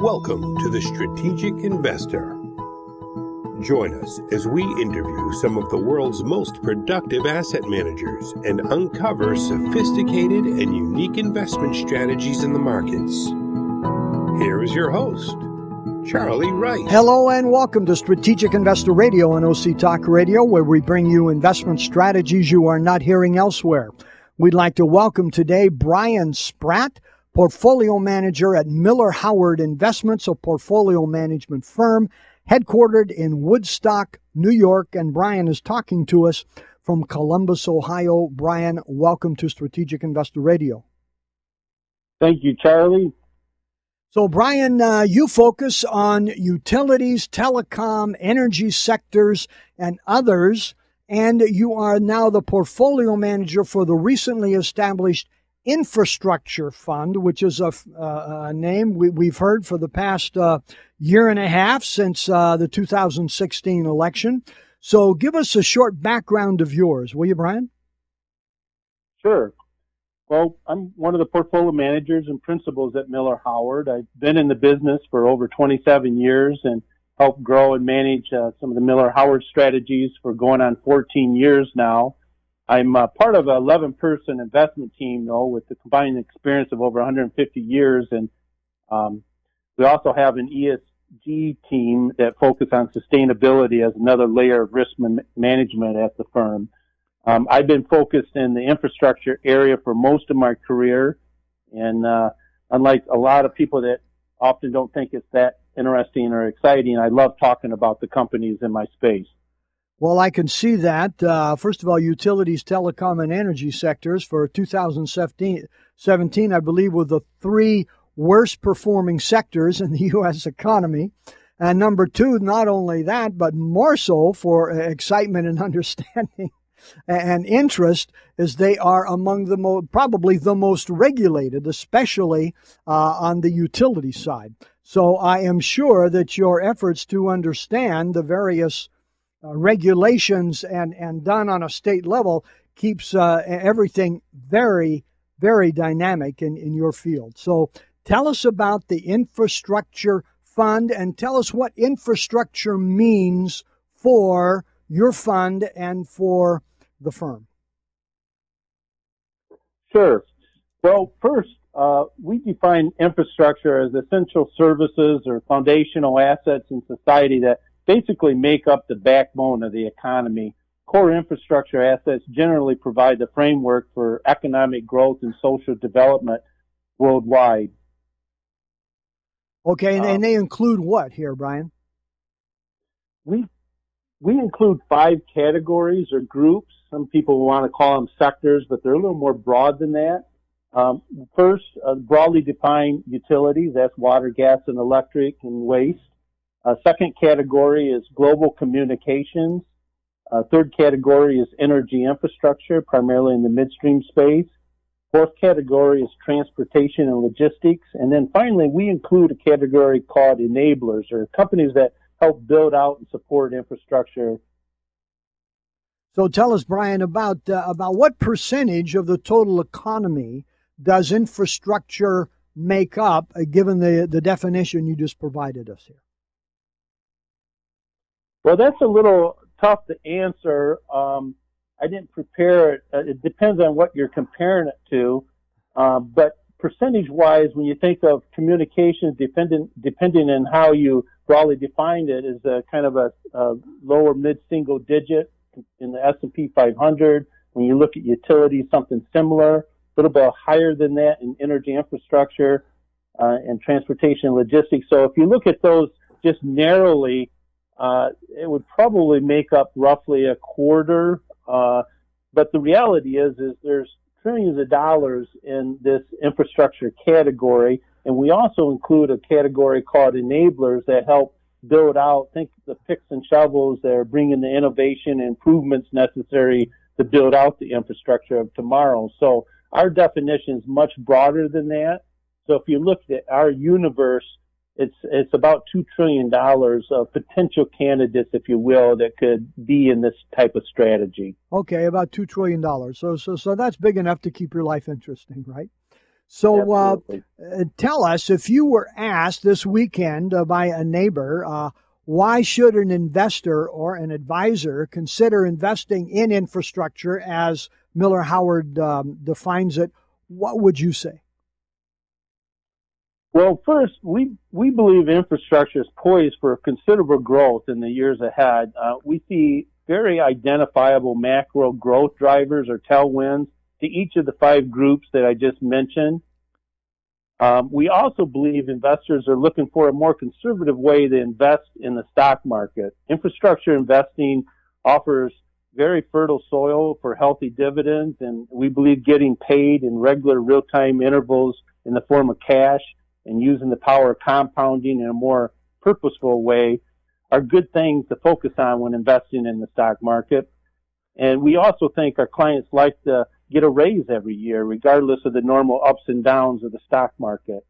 Welcome to the Strategic Investor. Join us as we interview some of the world's most productive asset managers and uncover sophisticated and unique investment strategies in the markets. Here is your host, Charlie Wright. Hello and welcome to Strategic Investor Radio on OC Talk Radio, where we bring you investment strategies you are not hearing elsewhere. We'd like to welcome today Brian Spratt portfolio manager at Miller Howard Investments, a portfolio management firm headquartered in Woodstock, New York. And Brian is talking to us from Columbus, Ohio. Brian, welcome to Strategic Investor Radio. Thank you, Charlie. So, Brian, uh, you focus on utilities, telecom, energy sectors, and others, and you are now the portfolio manager for the recently established Infrastructure Fund, which is a, uh, a name we, have heard for the past uh, year and a half since uh, the 2016 election. So give us a short background of yours, will you, Brian? Sure. Well, I'm one of the portfolio managers and principals at Miller Howard. I've been in the business for over 27 years and helped grow and manage uh, some of the Miller Howard strategies for going on 14 years now. I'm uh, part of an 11 person investment team though with the combined experience of over 150 years and um, we also have an ESG team that focus on sustainability as another layer of risk man- management at the firm. Um, I've been focused in the infrastructure area for most of my career and uh, unlike a lot of people that often don't think it's that interesting or exciting, I love talking about the companies in my space. Well, I can see that. Uh, first of all, utilities, telecom, and energy sectors for 2017, I believe, were the three worst performing sectors in the U.S. economy. And number two, not only that, but more so for excitement and understanding and interest, is they are among the mo- probably the most regulated, especially uh, on the utility side. So I am sure that your efforts to understand the various uh, regulations and, and done on a state level keeps uh, everything very, very dynamic in, in your field. So tell us about the infrastructure fund and tell us what infrastructure means for your fund and for the firm. Sure. Well, first, uh, we define infrastructure as essential services or foundational assets in society that basically make up the backbone of the economy. Core infrastructure assets generally provide the framework for economic growth and social development worldwide. Okay, and, um, and they include what here, Brian? We we include five categories or groups. Some people want to call them sectors, but they're a little more broad than that. Um, first, uh, broadly defined utilities, that's water, gas, and electric and waste. Uh, second category is global communications. Uh, third category is energy infrastructure, primarily in the midstream space. Fourth category is transportation and logistics. And then finally, we include a category called enablers or companies that help build out and support infrastructure. So tell us, Brian, about, uh, about what percentage of the total economy does infrastructure make up, uh, given the, the definition you just provided us here? Well, that's a little tough to answer. Um, I didn't prepare it. Uh, it depends on what you're comparing it to. Uh, but percentage wise, when you think of communications, dependent, depending on how you broadly defined it, is a kind of a, a lower mid single digit in the S&P 500. When you look at utilities, something similar, a little bit higher than that in energy infrastructure uh, and transportation and logistics. So if you look at those just narrowly, uh, it would probably make up roughly a quarter. Uh, but the reality is, is there's trillions of dollars in this infrastructure category, and we also include a category called enablers that help build out. Think the picks and shovels that are bringing the innovation improvements necessary to build out the infrastructure of tomorrow. So our definition is much broader than that. So if you look at our universe, it's it's about two trillion dollars of potential candidates, if you will, that could be in this type of strategy. Okay, about two trillion dollars. So so so that's big enough to keep your life interesting, right? So uh, uh, tell us if you were asked this weekend uh, by a neighbor, uh, why should an investor or an advisor consider investing in infrastructure as Miller Howard um, defines it? What would you say? Well, first, we, we believe infrastructure is poised for considerable growth in the years ahead. Uh, we see very identifiable macro growth drivers or tailwinds to each of the five groups that I just mentioned. Um, we also believe investors are looking for a more conservative way to invest in the stock market. Infrastructure investing offers very fertile soil for healthy dividends, and we believe getting paid in regular real-time intervals in the form of cash and using the power of compounding in a more purposeful way are good things to focus on when investing in the stock market. And we also think our clients like to get a raise every year, regardless of the normal ups and downs of the stock market.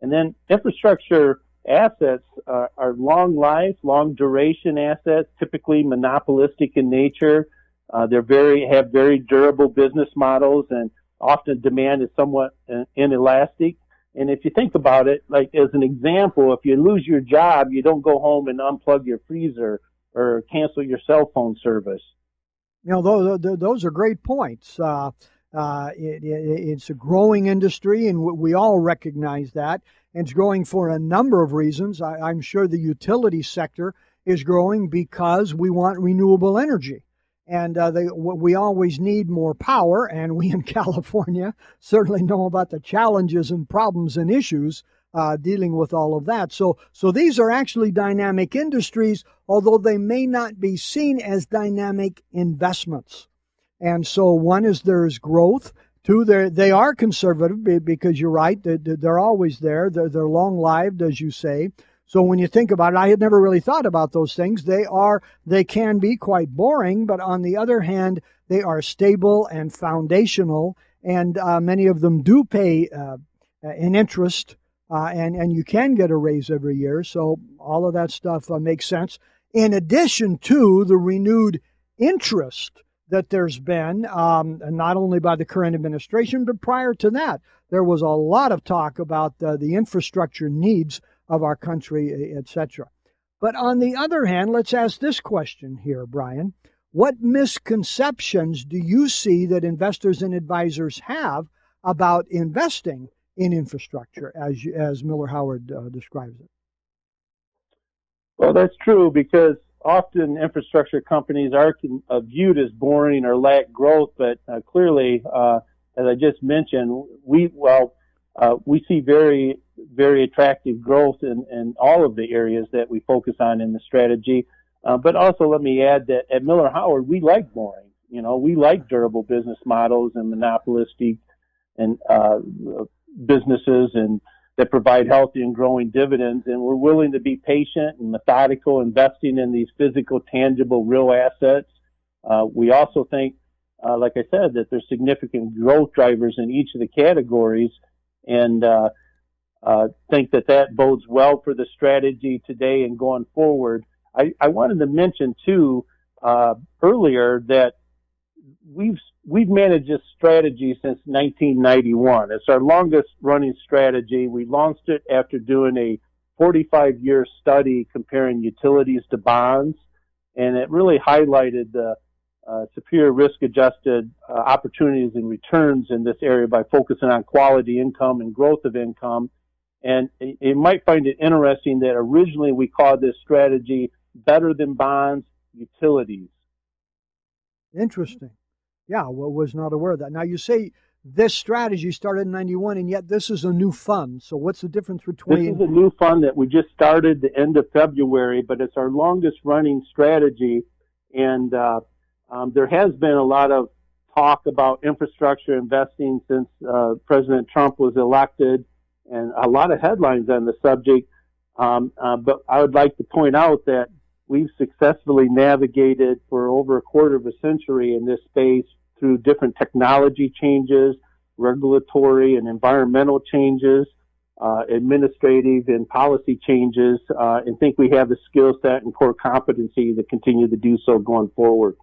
And then infrastructure assets are, are long life, long duration assets, typically monopolistic in nature. Uh, they're very, have very durable business models and often demand is somewhat uh, inelastic. And if you think about it, like as an example, if you lose your job, you don't go home and unplug your freezer or cancel your cell phone service. You know, those, those are great points. Uh, uh, it, it, it's a growing industry, and we all recognize that. And it's growing for a number of reasons. I, I'm sure the utility sector is growing because we want renewable energy and uh, they, we always need more power. And we in California certainly know about the challenges and problems and issues uh, dealing with all of that. So, so these are actually dynamic industries, although they may not be seen as dynamic investments. And so, one is there's growth. Two, they are conservative because you're right; they're, they're always there. They're, they're long lived, as you say. So when you think about it, I had never really thought about those things. They are, they can be quite boring, but on the other hand, they are stable and foundational, and uh, many of them do pay uh, an interest, uh, and and you can get a raise every year. So all of that stuff uh, makes sense. In addition to the renewed interest that there's been, um, not only by the current administration, but prior to that, there was a lot of talk about uh, the infrastructure needs of our country, etc. But on the other hand, let's ask this question here, Brian. What misconceptions do you see that investors and advisors have about investing in infrastructure, as, as Miller Howard uh, describes it? Well, that's true because often infrastructure companies are uh, viewed as boring or lack growth, but uh, clearly, uh, as I just mentioned, we well uh, we see very very attractive growth in, in all of the areas that we focus on in the strategy. Uh, but also let me add that at Miller Howard, we like boring. You know, we like durable business models and monopolistic and uh, businesses and that provide healthy and growing dividends. And we're willing to be patient and methodical, investing in these physical, tangible, real assets. Uh, we also think, uh, like I said, that there's significant growth drivers in each of the categories. And uh, uh, think that that bodes well for the strategy today and going forward. I, I wanted to mention too uh, earlier that we've we've managed this strategy since 1991. It's our longest running strategy. We launched it after doing a 45 year study comparing utilities to bonds, and it really highlighted the uh, superior risk adjusted uh, opportunities and returns in this area by focusing on quality income and growth of income and you might find it interesting that originally we called this strategy better than bonds utilities. Interesting. Yeah, well, was not aware of that. Now you say this strategy started in 91 and yet this is a new fund. So what's the difference between This is a new fund that we just started the end of February, but it's our longest running strategy and uh, um, there has been a lot of talk about infrastructure investing since uh, President Trump was elected and a lot of headlines on the subject. Um, uh, but I would like to point out that we've successfully navigated for over a quarter of a century in this space through different technology changes, regulatory and environmental changes, uh, administrative and policy changes, uh, and think we have the skill set and core competency to continue to do so going forward.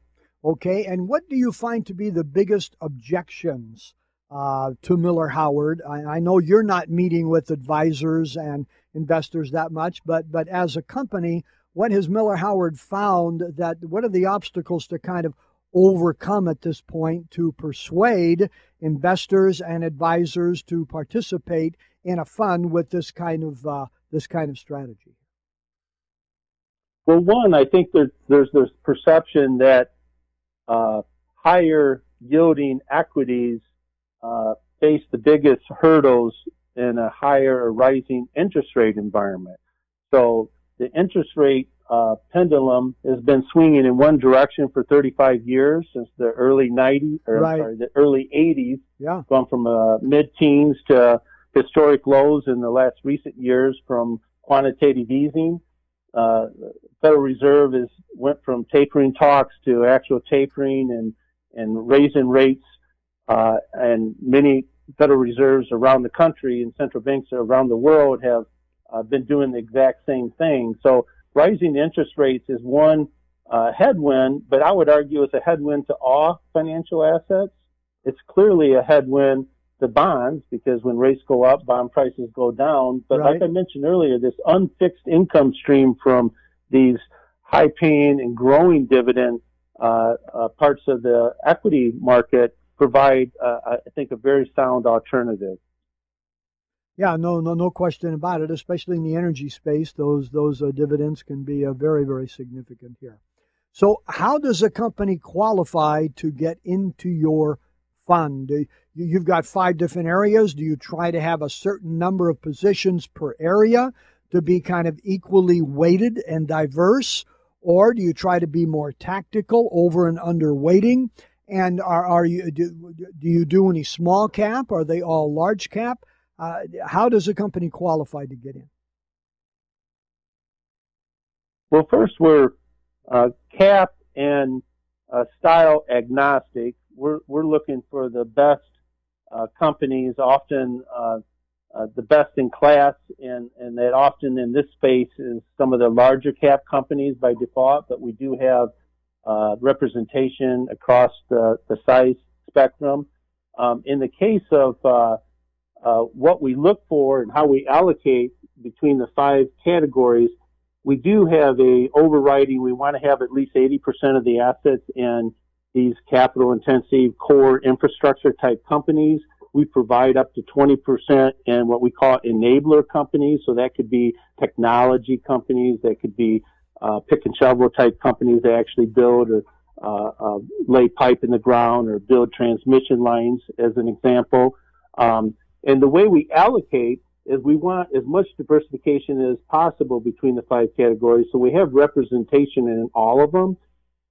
Okay, and what do you find to be the biggest objections uh, to Miller Howard. I, I, know you're not meeting with advisors and investors that much, but but as a company, what has Miller Howard found that what are the obstacles to kind of overcome at this point to persuade investors and advisors to participate in a fund with this kind of uh, this kind of strategy? Well, one, I think there's there's this perception that uh, higher yielding equities uh, face the biggest hurdles in a higher or rising interest rate environment. So the interest rate uh, pendulum has been swinging in one direction for 35 years since the early 90s, or right. sorry, the early 80s. Yeah. Gone from uh, mid-teens to historic lows in the last recent years from quantitative easing. Uh, Federal Reserve is went from tapering talks to actual tapering and and raising rates, uh, and many Federal Reserves around the country and central banks around the world have uh, been doing the exact same thing. So rising interest rates is one uh, headwind, but I would argue it's a headwind to all financial assets. It's clearly a headwind to bonds because when rates go up, bond prices go down. But right. like I mentioned earlier, this unfixed income stream from these high paying and growing dividend uh, uh, parts of the equity market provide, uh, I think, a very sound alternative. Yeah, no, no, no question about it. Especially in the energy space, those those uh, dividends can be uh, very, very significant here. So, how does a company qualify to get into your fund? You've got five different areas. Do you try to have a certain number of positions per area to be kind of equally weighted and diverse? Or do you try to be more tactical, over and under weighting? And are, are you do, do you do any small cap? Are they all large cap? Uh, how does a company qualify to get in? Well, first we're uh, cap and uh, style agnostic. We're we're looking for the best uh, companies, often uh, the best in class, and and that often in this space is some of the larger cap companies by default. But we do have uh, representation across the the size spectrum. Um, in the case of uh uh, what we look for and how we allocate between the five categories, we do have a overriding. We want to have at least 80% of the assets in these capital intensive core infrastructure type companies. We provide up to 20% in what we call enabler companies. So that could be technology companies. That could be uh, pick and shovel type companies that actually build or uh, uh, lay pipe in the ground or build transmission lines, as an example. Um, and the way we allocate is we want as much diversification as possible between the five categories. So we have representation in all of them.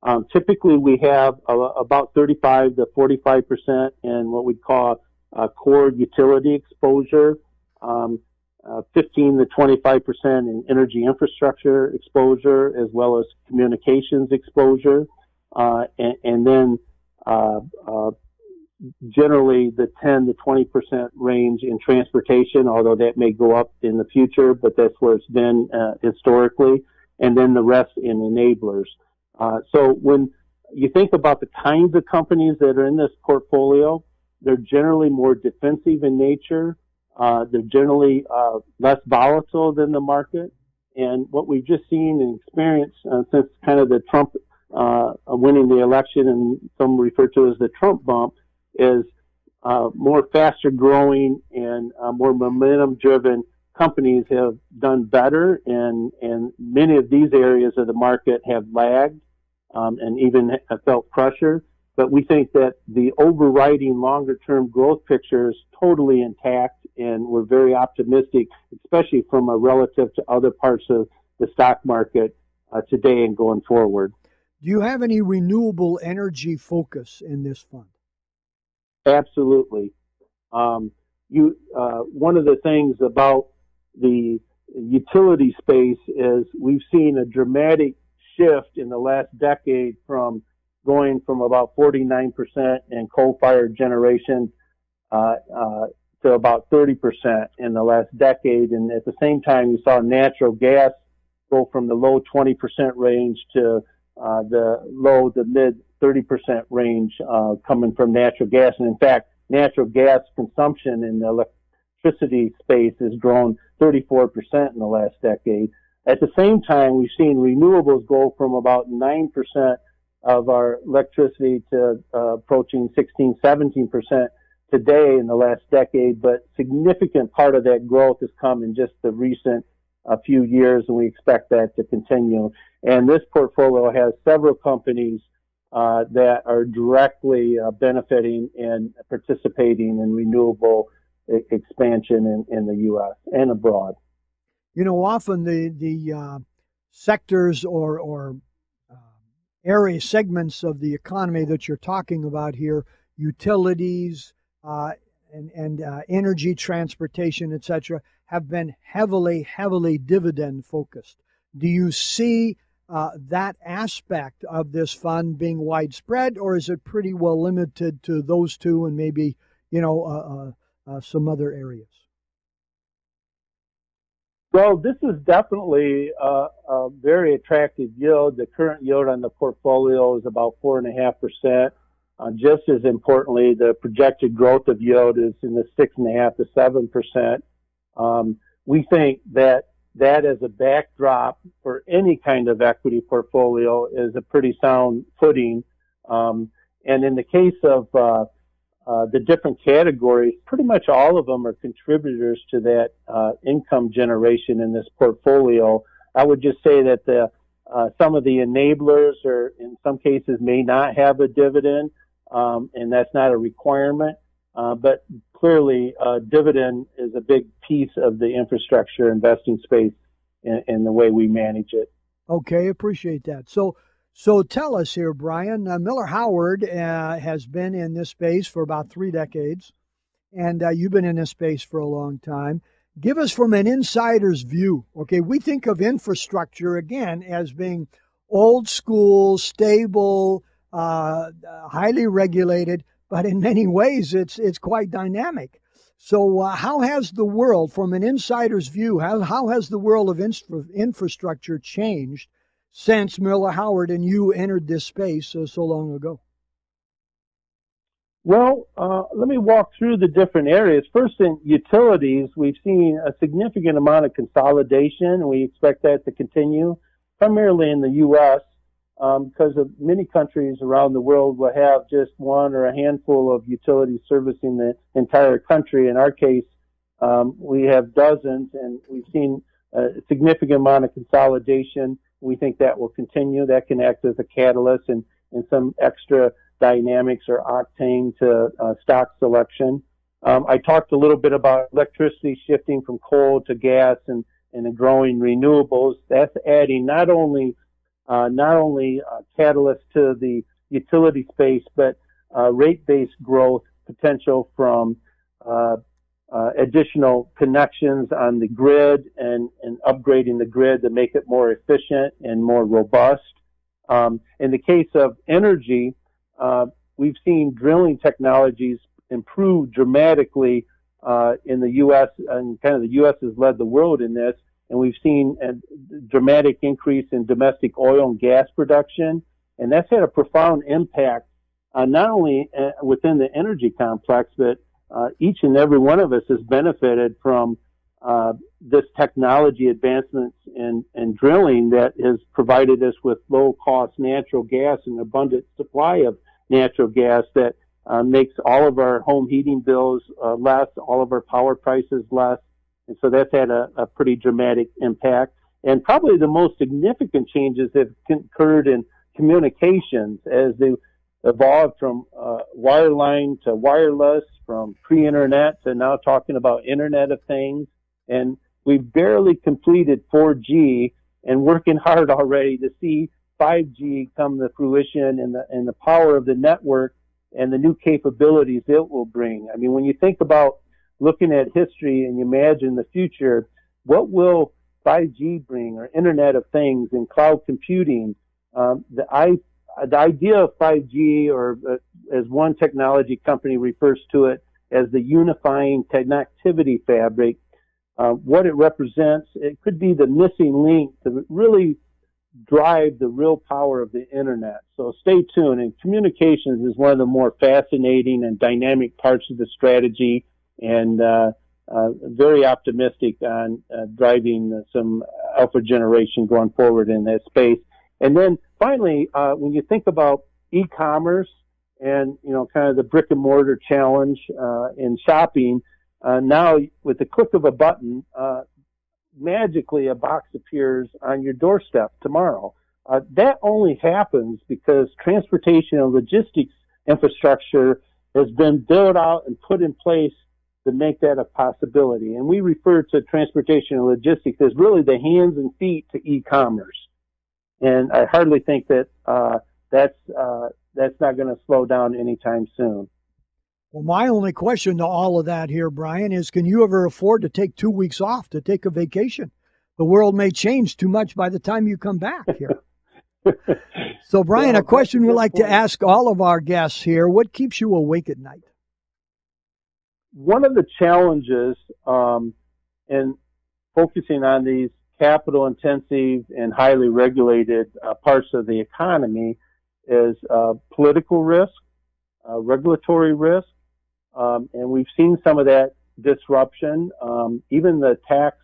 Um, typically, we have uh, about 35 to 45 percent in what we call uh, core utility exposure, um, uh, 15 to 25 percent in energy infrastructure exposure, as well as communications exposure, uh, and, and, then uh, uh, generally the 10 to 20 percent range in transportation, although that may go up in the future, but that's where it's been uh, historically, and then the rest in enablers. Uh, so when you think about the kinds of companies that are in this portfolio, they're generally more defensive in nature. Uh, they're generally uh, less volatile than the market. And what we've just seen and experienced uh, since kind of the Trump uh, winning the election, and some refer to as the Trump bump, is uh, more faster growing and uh, more momentum driven companies have done better and, and many of these areas of the market have lagged um, and even felt pressure. But we think that the overriding longer term growth picture is totally intact and we're very optimistic, especially from a relative to other parts of the stock market uh, today and going forward. Do you have any renewable energy focus in this fund? Absolutely. Um, you, uh, one of the things about the utility space is we've seen a dramatic shift in the last decade from going from about 49% in coal-fired generation uh, uh, to about 30% in the last decade. And at the same time, you saw natural gas go from the low 20% range to uh, the low to mid 30% range uh, coming from natural gas. And in fact, natural gas consumption in the electricity space has grown 34% in the last decade. At the same time, we've seen renewables go from about 9% of our electricity to uh, approaching 16, 17% today in the last decade, but significant part of that growth has come in just the recent uh, few years, and we expect that to continue. And this portfolio has several companies uh, that are directly uh, benefiting and participating in renewable expansion in, in the U.S. and abroad. You know, often the the uh, sectors or or area segments of the economy that you're talking about here, utilities uh, and and uh, energy, transportation, etc., have been heavily heavily dividend focused. Do you see uh, that aspect of this fund being widespread, or is it pretty well limited to those two and maybe you know uh, uh, uh, some other areas? Well, this is definitely a, a, very attractive yield. The current yield on the portfolio is about four and a half percent. Uh, just as importantly, the projected growth of yield is in the six and a half to seven percent. Um, we think that that as a backdrop for any kind of equity portfolio is a pretty sound footing. Um, and in the case of uh, uh, the different categories, pretty much all of them are contributors to that uh, income generation in this portfolio. I would just say that the uh, some of the enablers, or in some cases, may not have a dividend, um, and that's not a requirement. Uh, but clearly, uh, dividend is a big piece of the infrastructure investing space in, the way we manage it. Okay, appreciate that. So, so tell us here, Brian. Uh, Miller Howard uh, has been in this space for about three decades, and uh, you've been in this space for a long time. Give us from an insider's view. Okay, we think of infrastructure again as being old school, stable, uh, highly regulated but in many ways it's it's quite dynamic. So, uh, how has the world, from an insider's view, how, how has the world of infra- infrastructure changed since Miller Howard and you entered this space uh, so long ago? Well, uh, let me walk through the different areas. First, in utilities, we've seen a significant amount of consolidation, and we expect that to continue, primarily in the U.S um, because of many countries around the world will have just one or a handful of utilities servicing the entire country. In our case, um, we have dozens, and we've seen a significant amount of consolidation. We think that will continue. That can act as a catalyst and, and some extra dynamics or octane to uh, stock selection. Um, I talked a little bit about electricity shifting from coal to gas and, and the growing renewables. That's adding not only uh, not only uh, catalyst to the utility space, but uh, rate-based growth potential from uh, uh, additional connections on the grid and, and upgrading the grid to make it more efficient and more robust. Um, in the case of energy, uh, we've seen drilling technologies improve dramatically in the U.S. and kind of the U.S. has led the world in this and we've seen a dramatic increase in domestic oil and gas production, and that's had a profound impact uh, not only uh, within the energy complex, but uh, each and every one of us has benefited from uh, this technology advancements in, in drilling that has provided us with low cost natural gas and abundant supply of natural gas that uh, makes all of our home heating bills uh, less, all of our power prices less, and so that's had a, a pretty dramatic impact. And probably the most significant changes have occurred in communications as they evolved from uh, wireline to wireless, from pre-internet to now talking about Internet of Things. And we've barely completed 4G and working hard already to see 5G come to fruition and the, and the power of the network and the new capabilities it will bring. I mean, when you think about looking at history and you imagine the future, what will 5G bring or Internet of Things and cloud computing? Um, the, I, the idea of 5G, or uh, as one technology company refers to it, as the unifying connectivity fabric, uh, what it represents, it could be the missing link to really drive the real power of the internet. So stay tuned. And communications is one of the more fascinating and dynamic parts of the strategy, and uh, uh, very optimistic on uh, driving some alpha generation going forward in that space. And then finally, uh, when you think about e-commerce and you know kind of the brick and mortar challenge uh, in shopping, uh, now with the click of a button, magically a box appears on your doorstep tomorrow. Uh, that only happens because transportation and logistics infrastructure has been built out and put in place to make that a possibility. And we refer to transportation and logistics as really the hands and feet to e-commerce. And I hardly think that uh, that's uh, that's not going to slow down anytime soon. Well, my only question to all of that here, Brian, is can you ever afford to take two weeks off to take a vacation? The world may change too much by the time you come back here. so, Brian, well, a question we like to ask all of our guests here what keeps you awake at night? One of the challenges um, in focusing on these capital intensive and highly regulated uh, parts of the economy is uh, political risk, uh, regulatory risk, um, and we've seen some of that disruption. Um, even the tax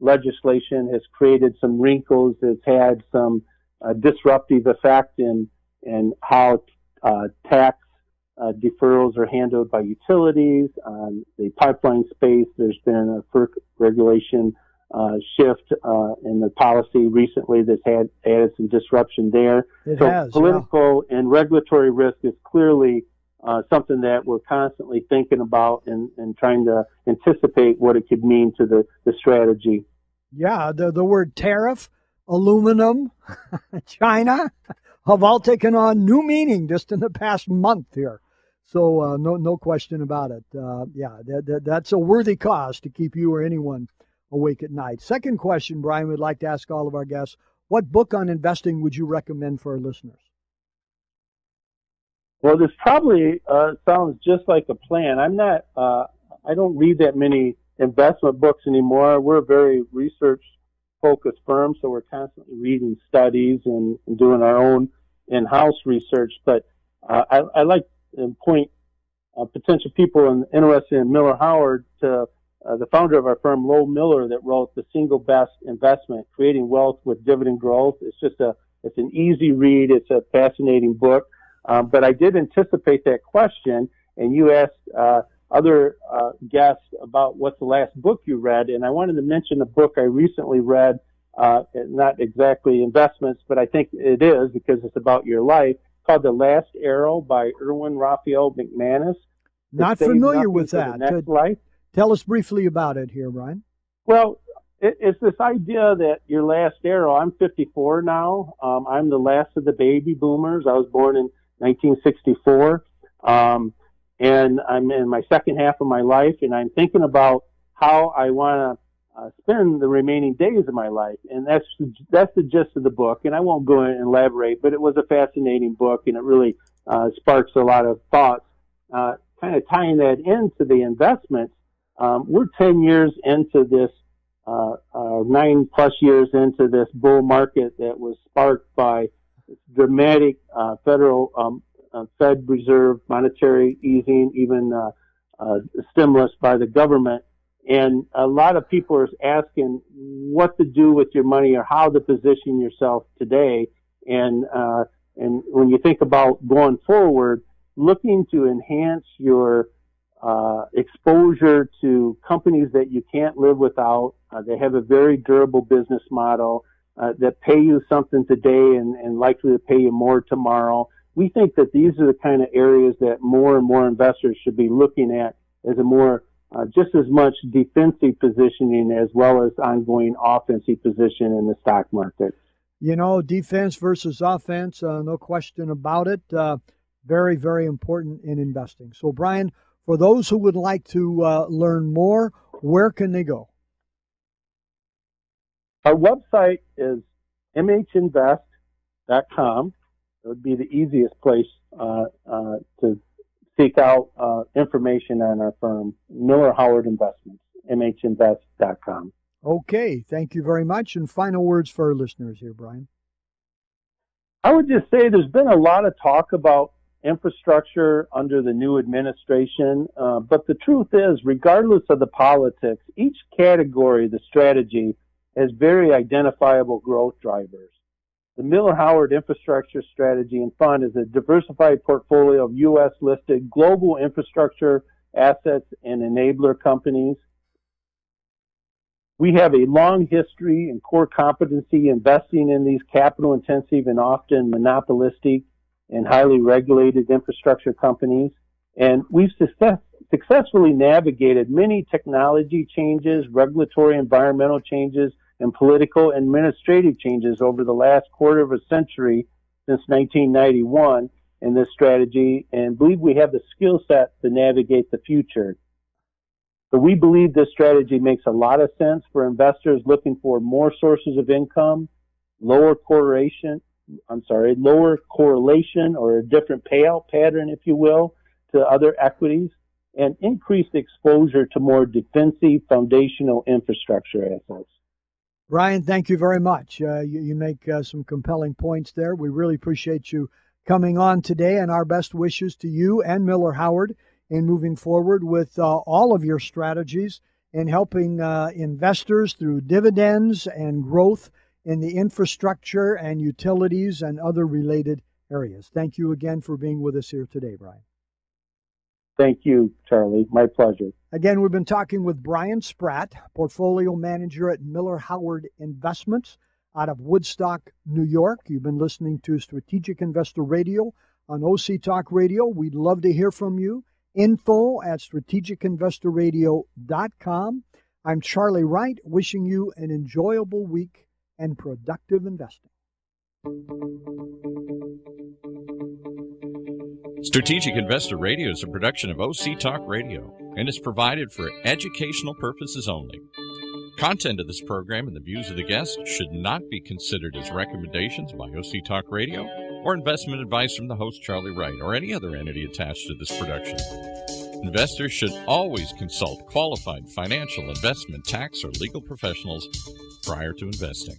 legislation has created some wrinkles. It's had some uh, disruptive effect in in how uh, tax uh, deferrals are handled by utilities. Um, the pipeline space, there's been a FERC regulation uh, shift uh, in the policy recently that's had added some disruption there. It so has, political yeah. and regulatory risk is clearly uh, something that we're constantly thinking about and, and trying to anticipate what it could mean to the, the strategy. Yeah, the, the word tariff, aluminum, China have all taken on new meaning just in the past month here. So uh, no no question about it. Uh, yeah, that, that, that's a worthy cause to keep you or anyone awake at night. Second question, Brian, we'd like to ask all of our guests: What book on investing would you recommend for our listeners? Well, this probably uh, sounds just like a plan. I'm not. Uh, I don't read that many investment books anymore. We're a very research focused firm, so we're constantly reading studies and, and doing our own in-house research. But uh, I, I, like to point uh, potential people in, interested in Miller Howard to uh, the founder of our firm, Lowell Miller, that wrote the single best investment, creating wealth with dividend growth. It's just a, it's an easy read. It's a fascinating book. Um, but I did anticipate that question, and you asked uh, other uh, guests about what's the last book you read, and I wanted to mention a book I recently read. Uh, not exactly investments, but I think it is because it's about your life. Called The Last Arrow by Erwin Raphael McManus. Not familiar with that. Next life. Tell us briefly about it here, Brian. Well, it, it's this idea that your last arrow. I'm 54 now. Um, I'm the last of the baby boomers. I was born in 1964. Um, and I'm in my second half of my life and I'm thinking about how I want to uh, spend the remaining days of my life. And that's, that's the gist of the book. And I won't go in and elaborate, but it was a fascinating book and it really, uh, sparks a lot of thoughts. Uh, kind of tying that into the investments, um, we're 10 years into this, uh, uh, nine plus years into this bull market that was sparked by dramatic uh, federal um, uh, Fed Reserve monetary easing, even uh, uh, stimulus by the government. And a lot of people are asking what to do with your money or how to position yourself today. And and when you think about going forward, looking to enhance your uh, exposure to companies that you can't live without. Uh, they have a very durable business model uh, that pay you something today and, and likely to pay you more tomorrow. We think that these are the kind of areas that more and more investors should be looking at as a more uh, just as much defensive positioning as well as ongoing offensive position in the stock market. You know, defense versus offense, uh, no question about it. Uh, very, very important in investing. So, Brian, for those who would like to uh, learn more, where can they go? Our website is mhinvest.com. It would be the easiest place uh, uh, to seek out uh, information on our firm, Miller Howard Investments, mhinvest.com. Okay, thank you very much. And final words for our listeners here, Brian. I would just say there's been a lot of talk about infrastructure under the new administration, uh, but the truth is, regardless of the politics, each category, the strategy, has very identifiable growth drivers. The Miller Howard Infrastructure Strategy and Fund is a diversified portfolio of U.S. listed global infrastructure assets and enabler companies. We have a long history and core competency investing in these capital intensive and often monopolistic and highly regulated infrastructure companies. And we've success, successfully navigated many technology changes, regulatory environmental changes, and political administrative changes over the last quarter of a century since 1991 in this strategy and believe we have the skill set to navigate the future. But we believe this strategy makes a lot of sense for investors looking for more sources of income, lower correlation, I'm sorry, lower correlation or a different payout pattern, if you will, to other equities, and increased exposure to more defensive foundational infrastructure assets. Brian, thank you very much. Uh, you, you, make uh, some compelling points there. We really appreciate you coming on today, and our best wishes to you and Miller Howard in moving forward with uh, all of your strategies in helping uh, investors through dividends and growth in the infrastructure and utilities and other related areas. Thank you again for being with us here today, Brian. Thank you, Charlie. My pleasure. Again, we've been talking with Brian Spratt, portfolio manager at Miller Howard Investments out of Woodstock, New York. You've been listening to Strategic Investor Radio on OC Talk Radio. We'd love to hear from you. Info at strategicinvestorradio.com. I'm Charlie Wright, wishing you an enjoyable week and productive investing. Strategic Investor Radio is a production of OC Talk Radio and is provided for educational purposes only. Content of this program and the views of the guests should not be considered as recommendations by OC Talk Radio or investment advice from the host Charlie Wright or any other entity attached to this production. Investors should always consult qualified financial, investment, tax, or legal professionals prior to investing.